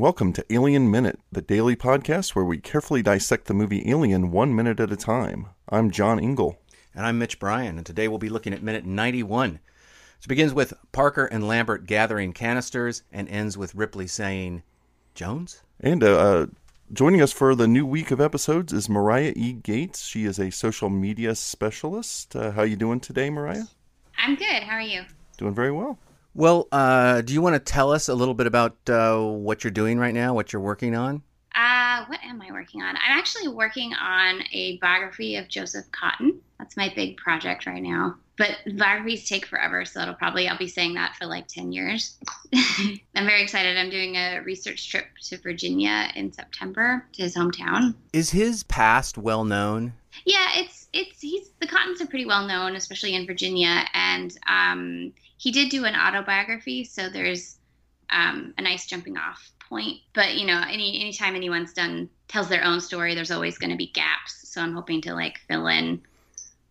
and welcome to Alien Minute, the daily podcast where we carefully dissect the movie Alien one minute at a time. I'm John Ingle. And I'm Mitch Bryan, and today we'll be looking at minute 91. It begins with Parker and Lambert gathering canisters and ends with Ripley saying, Jones? And uh, uh, joining us for the new week of episodes is Marya E. Gates. She is a social media specialist. Uh, how you doing today, Marya? I'm good. How are you? Doing very well. Well, uh, do you want to tell us a little bit about uh, what you're doing right now, what you're working on? Uh, what am I working on? I'm actually working on a biography of Joseph Cotten. That's my big project right now. But biographies take forever, so it'll probably I'll be saying that for like ten years. I'm very excited. I'm doing a research trip to Virginia in September to his hometown. Is his past well known? Yeah, it's it's he's the Cottens are pretty well known, especially in Virginia, and um, he did do an autobiography, so there's um, a nice jumping off point. But you know, any anytime anyone's done tells their own story, there's always going to be gaps. So I'm hoping to like fill in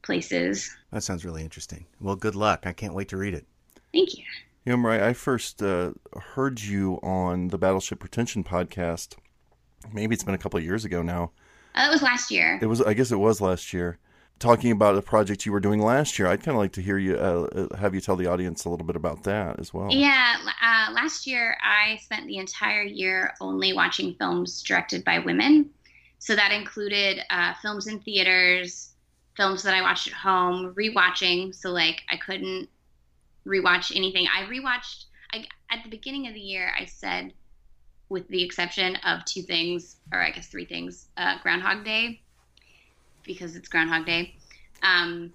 places. That sounds really interesting. Well, good luck. I can't wait to read it. Thank you. Yeah, know, Marya, I first uh, heard you on the Battleship Pretension podcast. Maybe it's been a couple of years ago now. Oh, that was last year. It was, I guess, it was last year talking about a project you were doing last year. I'd kind of like to hear you uh, uh, have you tell the audience a little bit about that as well. Yeah, uh, last year I spent the entire year only watching films directed by women. So that included uh, films in theaters, films that I watched at home, rewatching. So like I couldn't rewatch anything. I rewatched I, at the beginning of the year. I said, with the exception of two things, or I guess three things, uh, Groundhog Day because it's Groundhog Day. Um,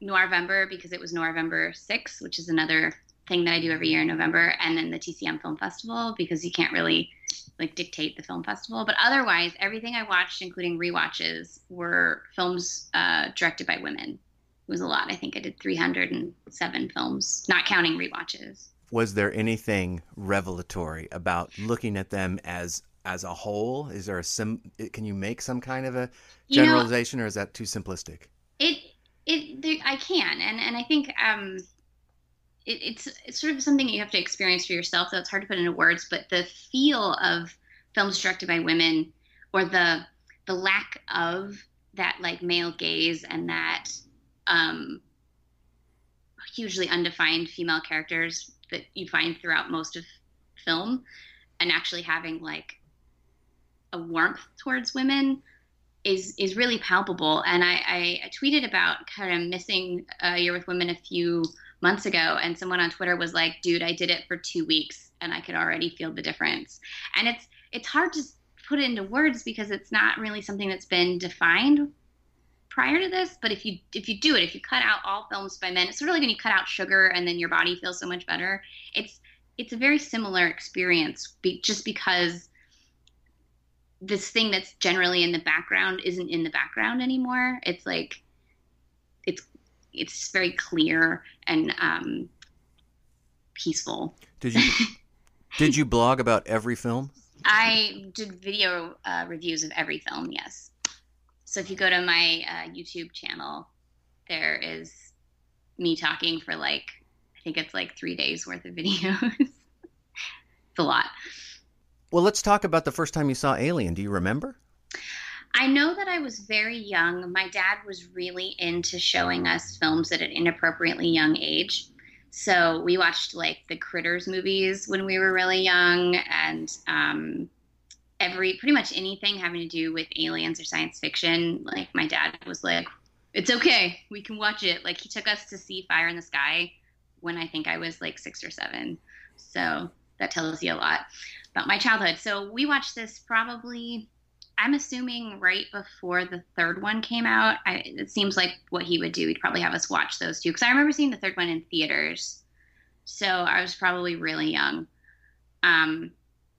because it was Noirvember 6, which is another thing that I do every year in November, and then the TCM Film Festival because you can't really like dictate the film festival. But otherwise, everything I watched, including re-watches, were films uh, directed by women. It was a lot. I think I did 307 films, not counting re-watches. Was there anything revelatory about looking at them as as a whole? Is there a sim? Can you make some kind of a generalization, you know, or is that too simplistic? It it there, I can, and and I think um, it, it's it's sort of something you have to experience for yourself. So it's hard to put into words, but the feel of films directed by women, or the the lack of that like male gaze and that um, hugely undefined female characters that you find throughout most of film and actually having like a warmth towards women is is really palpable. And I, I, I tweeted about kind of missing a year with women a few months ago, and someone on Twitter was like, "Dude, I did it for two weeks, and I could already feel the difference." And it's it's hard to put it into words because it's not really something that's been defined prior to this but if you if you do it if you cut out all films by men it's sort of like when you cut out sugar and then your body feels so much better it's it's a very similar experience be, just because this thing that's generally in the background isn't in the background anymore. It's like it's it's very clear and um, peaceful. Did you did you blog about every film? I did video uh, reviews of every film. Yes. So if you go to my uh, YouTube channel, there is me talking for like I think it's like three days worth of videos. it's a lot. Well, let's talk about the first time you saw Alien. Do you remember? I know that I was very young. My dad was really into showing us films at an inappropriately young age. So we watched like the Critters movies when we were really young, and um, every pretty much anything having to do with aliens or science fiction. Like my dad was like, "It's okay, we can watch it." Like he took us to see Fire in the Sky when I think I was like six or seven. So that tells you a lot about my childhood. So we watched this probably, I'm assuming right before the third one came out. I, it seems like what he would do. He'd probably have us watch those two because I remember seeing the third one in theaters. So I was probably really young. Um,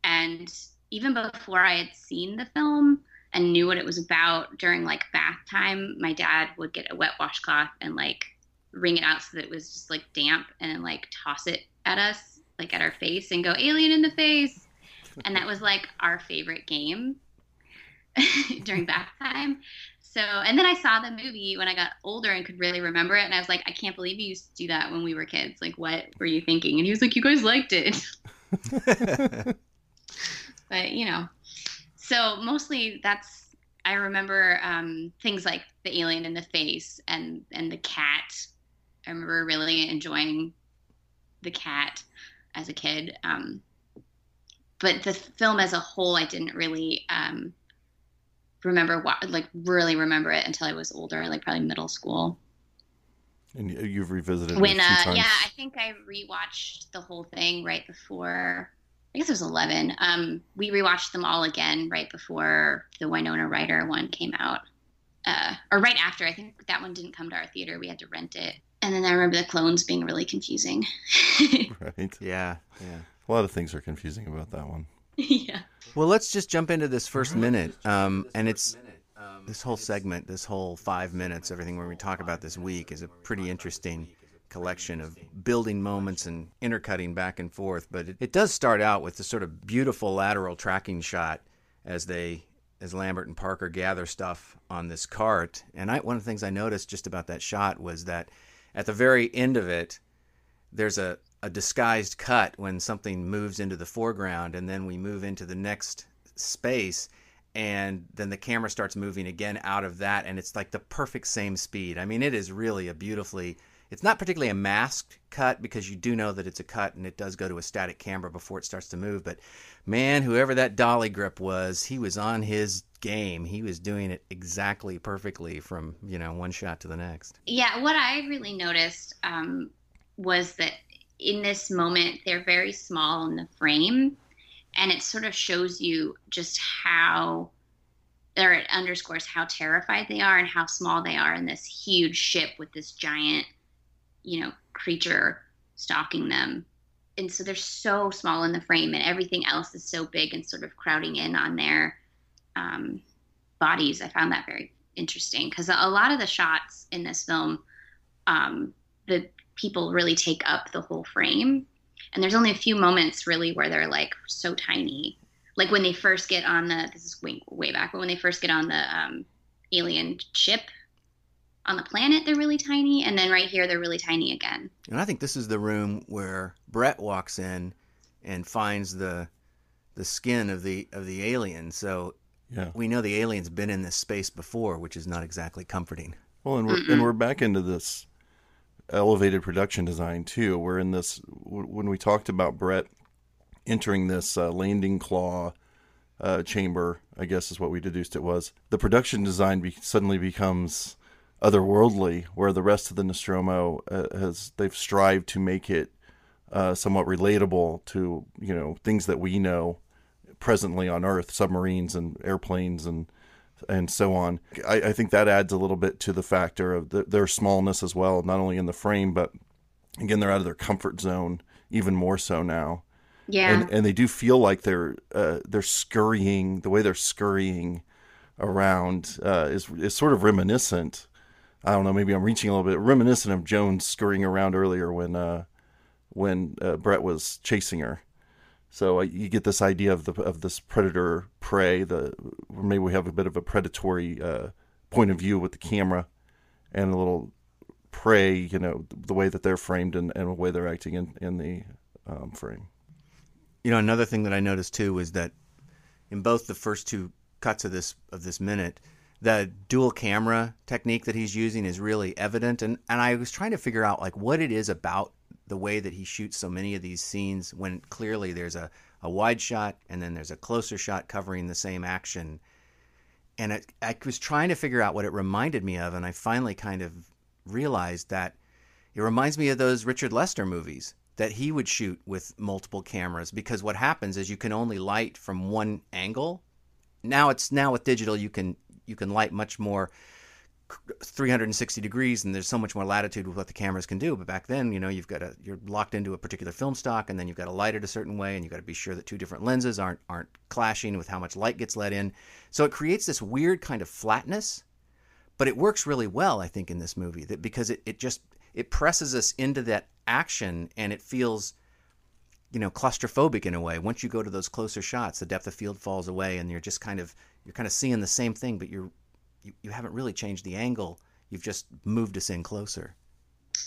and even before I had seen the film and knew what it was about during like bath time, my dad would get a wet washcloth and like wring it out so that it was just like damp and like toss it at us, like at our face and go alien in the face and that was like our favorite game during bath time. So, and then I saw the movie when I got older and could really remember it. And I was like, I can't believe you used to do that when we were kids. Like, what were you thinking? And he was like, You guys liked it. but you know, so mostly that's I remember um, things like the alien in the face and and the cat. I remember really enjoying the cat as a kid. Um, but the film as a whole, I didn't really um, remember what, like really remember it until I was older, like probably middle school. And you've revisited when, uh, yeah, I think I rewatched the whole thing right before. I guess it was eleven. Um, we rewatched them all again right before the Winona Ryder one came out, uh, or right after. I think that one didn't come to our theater. We had to rent it. And then I remember the clones being really confusing. right. Yeah. Yeah. A lot of things are confusing about that one. yeah. Well, let's just jump into this first minute. Um, and it's this whole segment, this whole five minutes, everything where we talk about this week is a pretty interesting collection of building moments and intercutting back and forth. But it, it does start out with this sort of beautiful lateral tracking shot as they as Lambert and Parker gather stuff on this cart. And I, one of the things I noticed just about that shot was that at the very end of it, there's a, a disguised cut when something moves into the foreground, and then we move into the next space, and then the camera starts moving again out of that, and it's like the perfect same speed. I mean, it is really a beautifully. It's not particularly a masked cut because you do know that it's a cut and it does go to a static camera before it starts to move. But man, whoever that dolly grip was, he was on his game. He was doing it exactly perfectly from you know one shot to the next. Yeah, what I really noticed um, was that in this moment they're very small in the frame, and it sort of shows you just how, or it underscores how terrified they are and how small they are in this huge ship with this giant, you know, creature stalking them. And so they're so small in the frame, and everything else is so big and sort of crowding in on their um, bodies. I found that very interesting because a lot of the shots in this film, um, the people really take up the whole frame, and there's only a few moments really where they're like so tiny. Like when they first get on the this is way, way back, but when they first get on the um, alien ship on the planet, they're really tiny, and then right here they're really tiny again. And I think this is the room where Brett walks in and finds the the skin of the of the alien. So yeah. We know the alien's been in this space before, which is not exactly comforting. Well, and we're Mm-mm. and we're back into this elevated production design too. We're in this when we talked about Brett entering this uh, landing claw uh, chamber. I guess is what we deduced it was. The production design be- suddenly becomes otherworldly, where the rest of the Nostromo uh, has they've strived to make it uh, somewhat relatable to you know things that we know presently on Earth, submarines and airplanes and and so on. I, I think that adds a little bit to the factor of the, their smallness as well, not only in the frame, but again they're out of their comfort zone even more so now. Yeah, and, and they do feel like they're uh, they're scurrying. The way they're scurrying around uh, is is sort of reminiscent. I don't know. Maybe I'm reaching a little bit reminiscent of Jones scurrying around earlier when uh, when uh, Brett was chasing her. So uh, you get this idea of the of this predator prey. The maybe we have a bit of a predatory uh, point of view with the camera, and a little prey. You know the way that they're framed and, and the way they're acting in in the um, frame. You know another thing that I noticed too was that in both the first two cuts of this of this minute, the dual camera technique that he's using is really evident and and I was trying to figure out like what it is about the way that he shoots so many of these scenes when clearly there's a, a wide shot and then there's a closer shot covering the same action. And it, I was trying to figure out what it reminded me of, and I finally kind of realized that it reminds me of those Richard Lester movies that he would shoot with multiple cameras because what happens is you can only light from one angle. Now it's now with digital you can you can light much more 360 degrees and there's so much more latitude with what the cameras can do. But back then you know you've got a you're locked into a particular film stock and then you've got to light it a certain way and you've got to be sure that two different lenses aren't aren't clashing with how much light gets let in. So it creates this weird kind of flatness but it works really well i think in this movie that because it, it just it presses us into that action and it feels you know claustrophobic in a way once you go to those closer shots the depth of field falls away and you're just kind of you're kind of seeing the same thing but you're you, you haven't really changed the angle. You've just moved us in closer.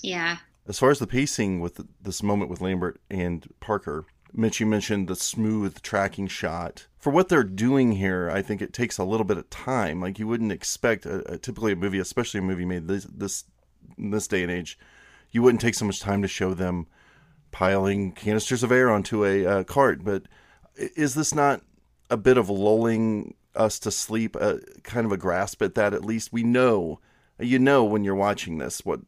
Yeah. As far as the pacing with this moment with Lambert and Parker, Mitch, you mentioned the smooth tracking shot. For what they're doing here, I think it takes a little bit of time. Like you wouldn't expect a, a, typically a movie, especially a movie made this this this day and age, you wouldn't take so much time to show them piling canisters of air onto a uh, cart. But is this not a bit of lulling us to sleep? Uh, kind of a grasp at that. At least we know, you know, when you're watching this what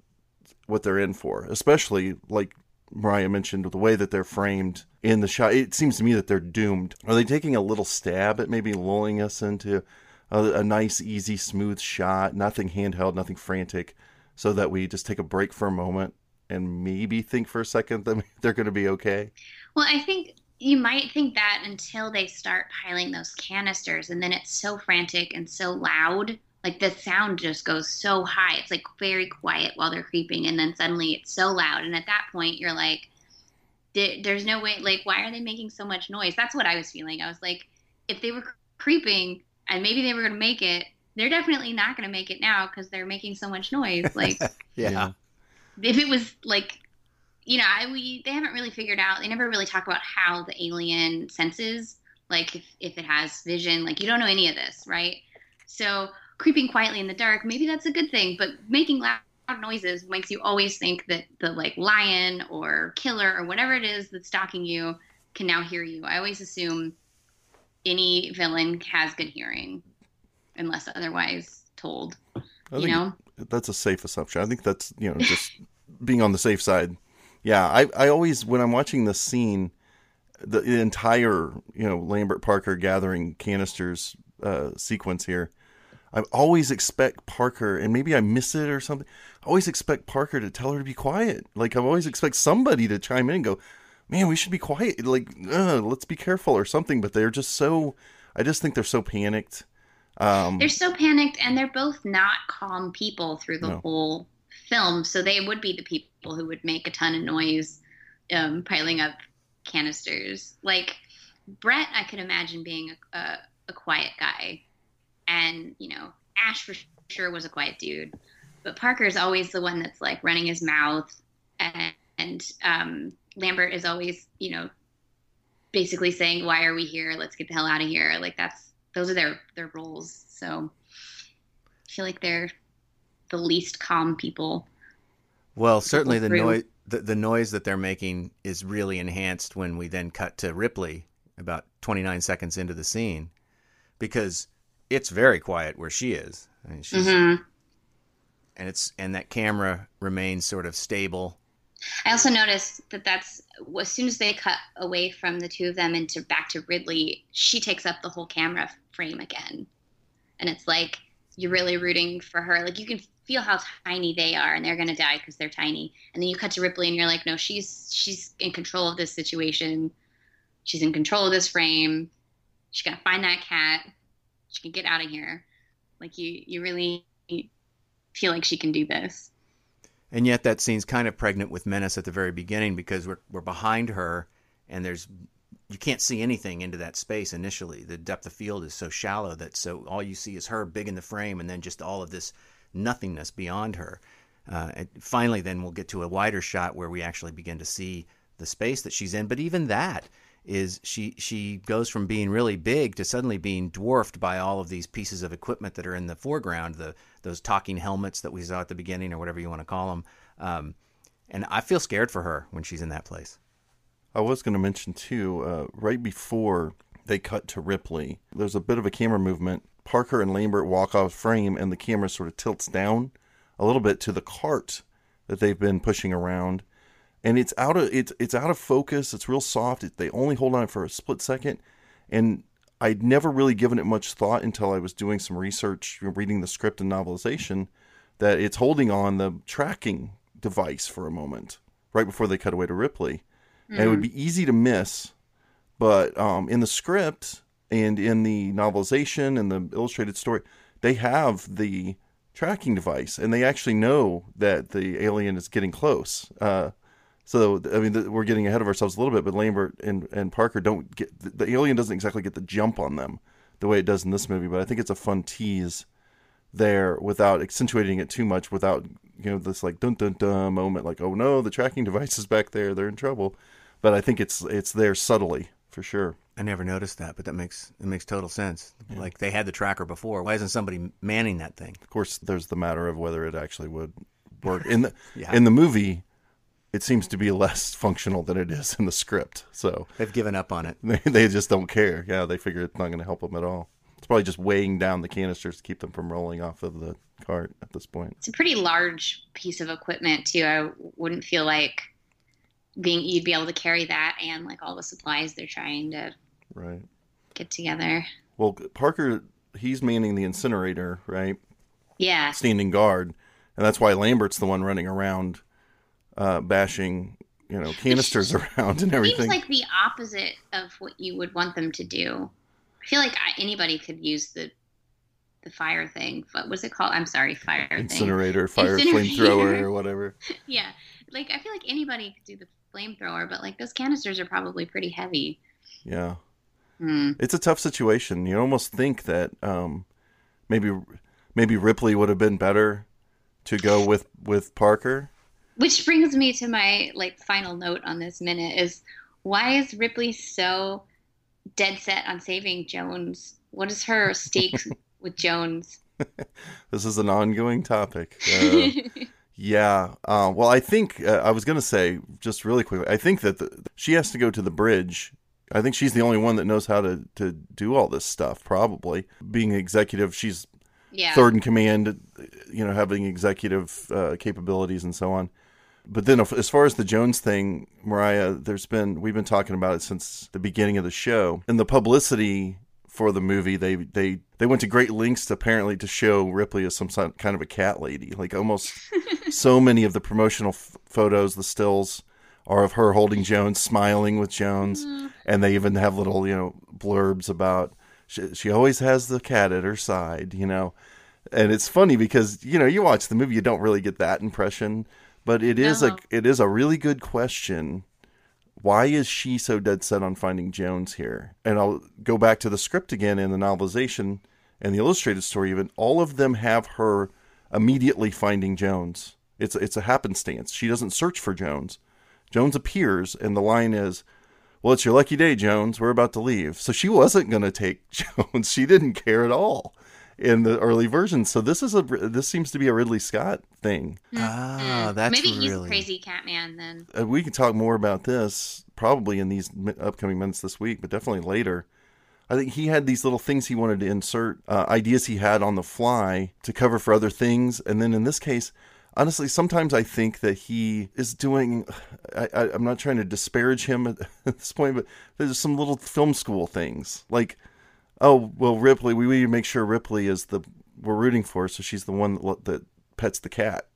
what they're in for. Especially like Marya mentioned, the way that they're framed in the shot. It seems to me that they're doomed. Are they taking a little stab at maybe lulling us into a, a nice, easy, smooth shot? Nothing handheld, nothing frantic, so that we just take a break for a moment and maybe think for a second that they're going to be okay? Well, I think you might think that until they start piling those canisters, and then it's so frantic and so loud. Like the sound just goes so high. It's like very quiet while they're creeping, and then suddenly it's so loud. And at that point, you're like, there's no way, like, why are they making so much noise? That's what I was feeling. I was like, if they were creeping and maybe they were going to make it, they're definitely not going to make it now because they're making so much noise. Like, yeah if it was like you know I, we they haven't really figured out they never really talk about how the alien senses like if, if it has vision like you don't know any of this right? So creeping quietly in the dark maybe that's a good thing but making loud noises makes you always think that the like lion or killer or whatever it is that's stalking you can now hear you. I always assume any villain has good hearing unless otherwise told you know that's a safe assumption. I think that's you know just being on the safe side. Yeah, I I always when I'm watching this scene, the, the entire you know Lambert Parker gathering canisters uh, sequence here. I always expect Parker, and maybe I miss it or something. I always expect Parker to tell her to be quiet. Like I always expect somebody to chime in and go, "Man, we should be quiet. Like, uh, let's be careful or something." But they're just so. I just think they're so panicked um, they're so panicked, and they're both not calm people through the no. whole film. So they would be the people who would make a ton of noise, um, piling up canisters. Like Brett, I could imagine being a, a, a quiet guy, and you know, Ash for sure was a quiet dude, but Parker's always the one that's like running his mouth, and, and um, Lambert is always, you know, basically saying, "Why are we here? Let's get the hell out of here!" Like that's those are their their roles. So I feel like they're the least calm people. Well, certainly the noise the, the noise that they're making is really enhanced when we then cut to Ripley about 29 seconds into the scene because it's very quiet where she is. I mean, she's mm-hmm. and it's and that camera remains sort of stable. I also noticed that that's as soon as they cut away from the two of them into back to Ripley, she takes up the whole camera frame again. And it's like you're really rooting for her. Like you can feel how tiny they are and they're to die because they're tiny. And then you cut to Ripley and you're like, no, she's she's in control of this situation. She's in control of this frame. She's gonna find that cat. She can get out of here. Like you you really feel like she can do this. And yet that scene's kind of pregnant with menace at the very beginning because we're we're behind her and there's you can't see anything into that space initially. The depth of field is so shallow that so all you see is her big in the frame, and then just all of this nothingness beyond her. Uh, and finally, then we'll get to a wider shot where we actually begin to see the space that she's in. But even that is she she goes from being really big to suddenly being dwarfed by all of these pieces of equipment that are in the foreground. The those talking helmets that we saw at the beginning, or whatever you want to call them. Um, and I feel scared for her when she's in that place. I was going to mention too, uh, right before they cut to Ripley, there's a bit of a camera movement. Parker and Lambert walk off frame, and the camera sort of tilts down a little bit to the cart that they've been pushing around, and it's out of it's it's out of focus. It's real soft. It, they only hold on for a split second, and I'd never really given it much thought until I was doing some research, reading the script and novelization, that it's holding on the tracking device for a moment right before they cut away to Ripley mm-hmm. and it would be easy to miss. But um, in the script and in the novelization and the illustrated story, they have the tracking device, and they actually know that the alien is getting close. Uh, so I mean, the, we're getting ahead of ourselves a little bit, but Lambert and, and Parker don't get the, the, alien doesn't exactly get the jump on them the way it does in this movie. But I think it's a fun tease there without accentuating it too much, without you know this like dun dun dun moment, like oh no, the tracking device is back there, they're in trouble. but I think it's it's there subtly for sure. I never noticed that, but that makes it makes total sense. Like they had the tracker before. Why isn't somebody manning that thing? Of course, there's the matter of whether it actually would work in the Yeah. in the movie. It seems to be less functional than it is in the script. So They've given up on it. they, they just don't care. Yeah, they figure it's not going to help them at all. It's probably just weighing down the canisters to keep them from rolling off of the cart at this point. It's a pretty large piece of equipment too. I wouldn't feel like being you'd be able to carry that and like all the supplies they're trying to Right. get together. Well, Parker, he's manning the incinerator, right? Yeah. Standing guard, and that's why Lambert's the one running around, uh, bashing, you know, canisters around and everything. Seems like the opposite of what you would want them to do. I feel like I, anybody could use the the fire thing. What was it called? I'm sorry, fire thing. Incinerator, fire, flamethrower, or whatever. Yeah, like I feel like anybody could do the flamethrower, but like those canisters are probably pretty heavy. Yeah. Hmm. it's a tough situation. You almost think that um, maybe maybe Ripley would have been better to go with with Parker. Which brings me to my like final note on this minute is why is Ripley so dead set on saving Jones? What is her stake with Jones? This is an ongoing topic. Uh, yeah. Uh, well, I think uh, I was going to say just really quickly. I think that the, she has to go to the bridge. I think she's the only one that knows how to to do all this stuff. Probably being executive, she's yeah. third in command, you know, having executive uh, capabilities and so on. But then, as far as the Jones thing, Marya, there's been we've been talking about it since the beginning of the show, and the publicity for the movie. They they they went to great lengths apparently to show Ripley as some kind of a cat lady, like almost so many of the promotional f- photos, the stills are of her holding Jones, smiling with Jones, mm-hmm. and they even have little you know blurbs about she, she always has the cat at her side, you know. And it's funny because you know you watch the movie, you don't really get that impression, but it is No. a uh-huh. it is a really good question. Why is she so dead set on finding Jones here? And I'll go back to the script again in the novelization and the illustrated story. Even all of them have her immediately finding Jones. It's it's a happenstance. She doesn't search for Jones. Jones appears, and the line is, "Well, it's your lucky day, Jones. We're about to leave." So she wasn't going to take Jones. She didn't care at all in the early version. So this is a this seems to be a Ridley Scott thing. Ah, Mm. that's maybe he's really crazy cat man then. Uh, we can talk more about this probably in these mi- upcoming minutes this week, but definitely later. I think he had these little things he wanted to insert, uh, ideas he had on the fly to cover for other things. And then in this case, honestly, sometimes I think that he is doing, I, I, I'm not trying to disparage him at, at this point, but there's some little film school things. Like, oh, well, Ripley, we need to make sure Ripley is the, we're rooting for, so she's the one that, that pets the cat.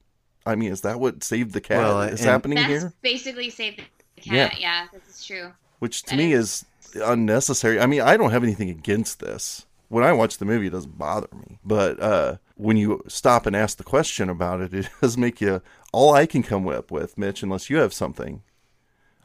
I mean, is that what saved the cat Well, is happening That's here? basically save the cat. Yeah, this is true. which to That me is- is unnecessary. I mean, I don't have anything against this. When I watch the movie, it doesn't bother me. But uh, when you stop and ask the question about it, it does make you. All I can come up with, Mitch, unless you have something,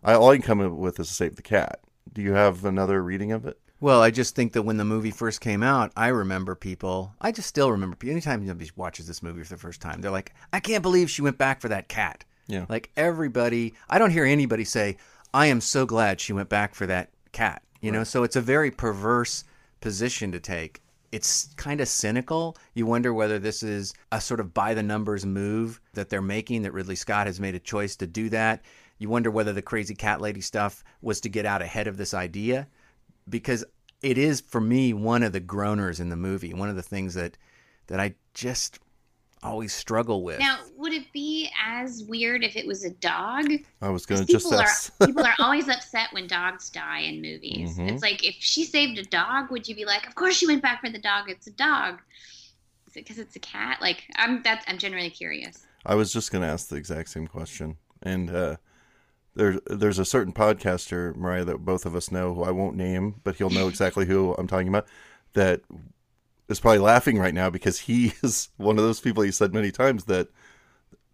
I all I can come up with is to save the cat. Do you have another reading of it? Well, I just think that when the movie first came out, I remember people. I just still remember people. Anytime somebody watches this movie for the first time, they're like, "I can't believe she went back for that cat." Yeah. Like everybody, I don't hear anybody say, "I am so glad she went back for that cat." You know, so it's a very perverse position to take. It's kind of cynical. You wonder whether this is a sort of by the numbers move that they're making, that Ridley Scott has made a choice to do that. You wonder whether the crazy cat lady stuff was to get out ahead of this idea because it is for me one of the groaners in the movie one of the things that that i just always struggle with Now, would it be as weird if it was a dog? I was going to just people ask. are people are always upset when dogs die in movies. Mhm. It's like if she saved a dog, would you be like, "Of course she went back for the dog. It's a dog." Is it because it's a cat? Like I'm that's I'm generally curious. I was just going to ask the exact same question. And uh, there, there's a certain podcaster, Marya, that both of us know, who I won't name, but he'll know exactly who I'm talking about, that is probably laughing right now because he is one of those people he said many times that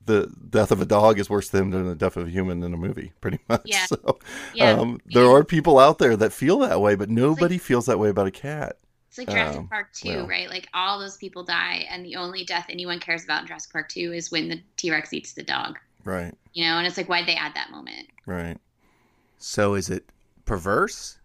the death of a dog is worse than the death of a human in a movie, pretty much. Yeah. So Yeah, um, there yeah. are people out there that feel that way, but nobody feels that way about a cat. It's like Jurassic Um, Park 2, well. right? Like all those people die, and the only death anyone cares about in Jurassic Park 2 is when the T Rex eats the dog. Right, You know, and it's like, why'd they add that moment? right. So is it perverse?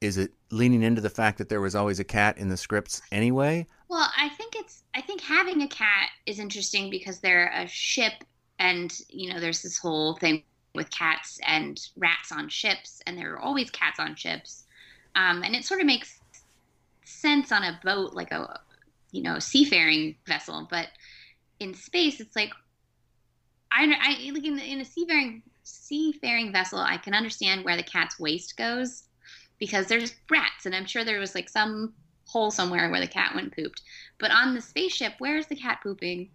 Is it leaning into the fact that there was always a cat in the scripts anyway? Well, I think it's I think having a cat is interesting because they're a ship and you know there's this whole thing with cats and rats on ships and there are always cats on ships. Um, and it sort of makes sense on a boat like a you know seafaring vessel, but in space it's like I, I like in, in a seafaring seafaring vessel I can understand where the cat's waste goes because there's rats, and I'm sure there was like some hole somewhere where the cat went pooped. But on the spaceship, where's the cat pooping?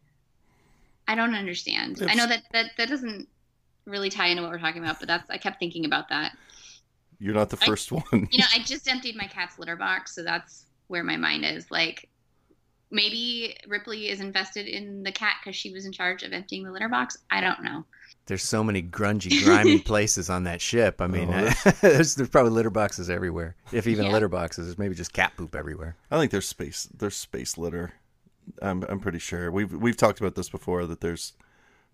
I don't understand. It's, I know that, that that doesn't really tie into what we're talking about, but that's I kept thinking about that. You're not the first I, one. you know, I just emptied my cat's litter box, so that's where my mind is. Like, maybe Ripley is invested in the cat because she was in charge of emptying the litter box. I don't know there's so many grungy, grimy places on that ship. I mean, oh, uh, there's, there's, probably litter boxes everywhere. If even yeah. litter boxes, there's maybe just cat poop everywhere. I think there's space. There's space litter. I'm I'm pretty sure. We've we've talked about this before. That there's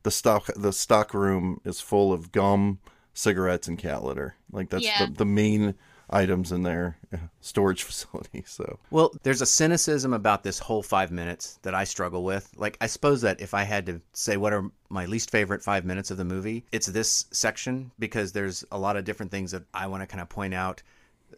the stock the stock room is full of gum, cigarettes, and cat litter. Like that's yeah. the, the main items in their uh, storage facility. So, well, there's a cynicism about this whole five minutes that I struggle with. Like, I suppose that if I had to say what are my least favorite five minutes of the movie, it's this section because there's a lot of different things that I want to kind of point out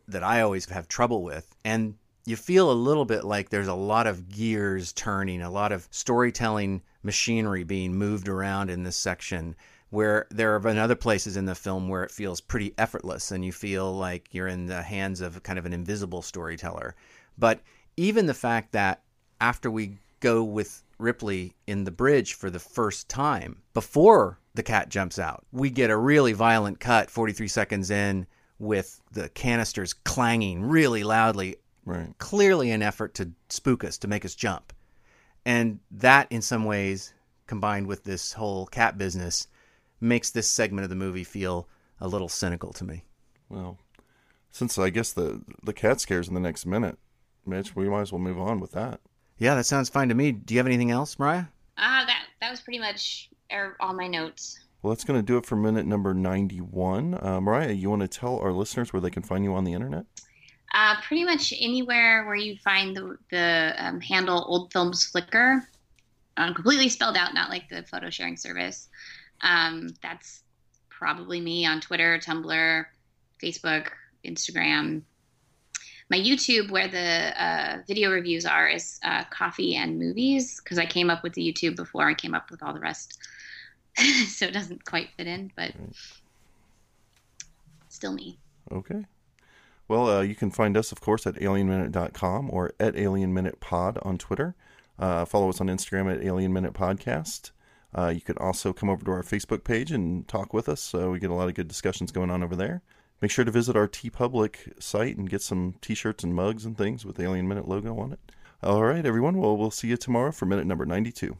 that I always have trouble with. And you feel a little bit like there's a lot of gears turning, a lot of storytelling machinery being moved around in this section where there have been other places in the film where it feels pretty effortless and you feel like you're in the hands of kind of an invisible storyteller. But even the fact that after we go with Ripley in the bridge for the first time, before the cat jumps out, we get a really violent cut 43 seconds in with the canisters clanging really loudly. Right. Clearly an effort to spook us, to make us jump. And that, in some ways, combined with this whole cat business, makes this segment of the movie feel a little cynical to me. Well, since I guess the the cat scares in the next minute, Mitch, we might as well move on with that. Yeah, that sounds fine to me. Do you have anything else, Marya? Ah, uh, that that was pretty much er, all my notes. Well, that's going to do it for minute number 91. Uh, Marya, you want to tell our listeners where they can find you on the internet? Uh, pretty much anywhere where you find the, the um, handle Old Films Flicker, um, completely spelled out, not like the photo sharing service. Um, that's probably me on Twitter, Tumblr, Facebook, Instagram. My YouTube, where the uh, video reviews are, is uh, coffee and movies because I came up with the YouTube before I came up with all the rest. so it doesn't quite fit in, but still me. Okay. Well, uh, you can find us, of course, at alienminute.com or at alienminutepod on Twitter. Uh, follow us on Instagram at Alien Minute Podcast. Uh, you can also come over to our Facebook page and talk with us. Uh, we get a lot of good discussions going on over there. Make sure to visit our TeePublic site and get some T-shirts and mugs and things with Alien Minute logo on it. All right, everyone. Well, we'll see you tomorrow for minute number ninety-two.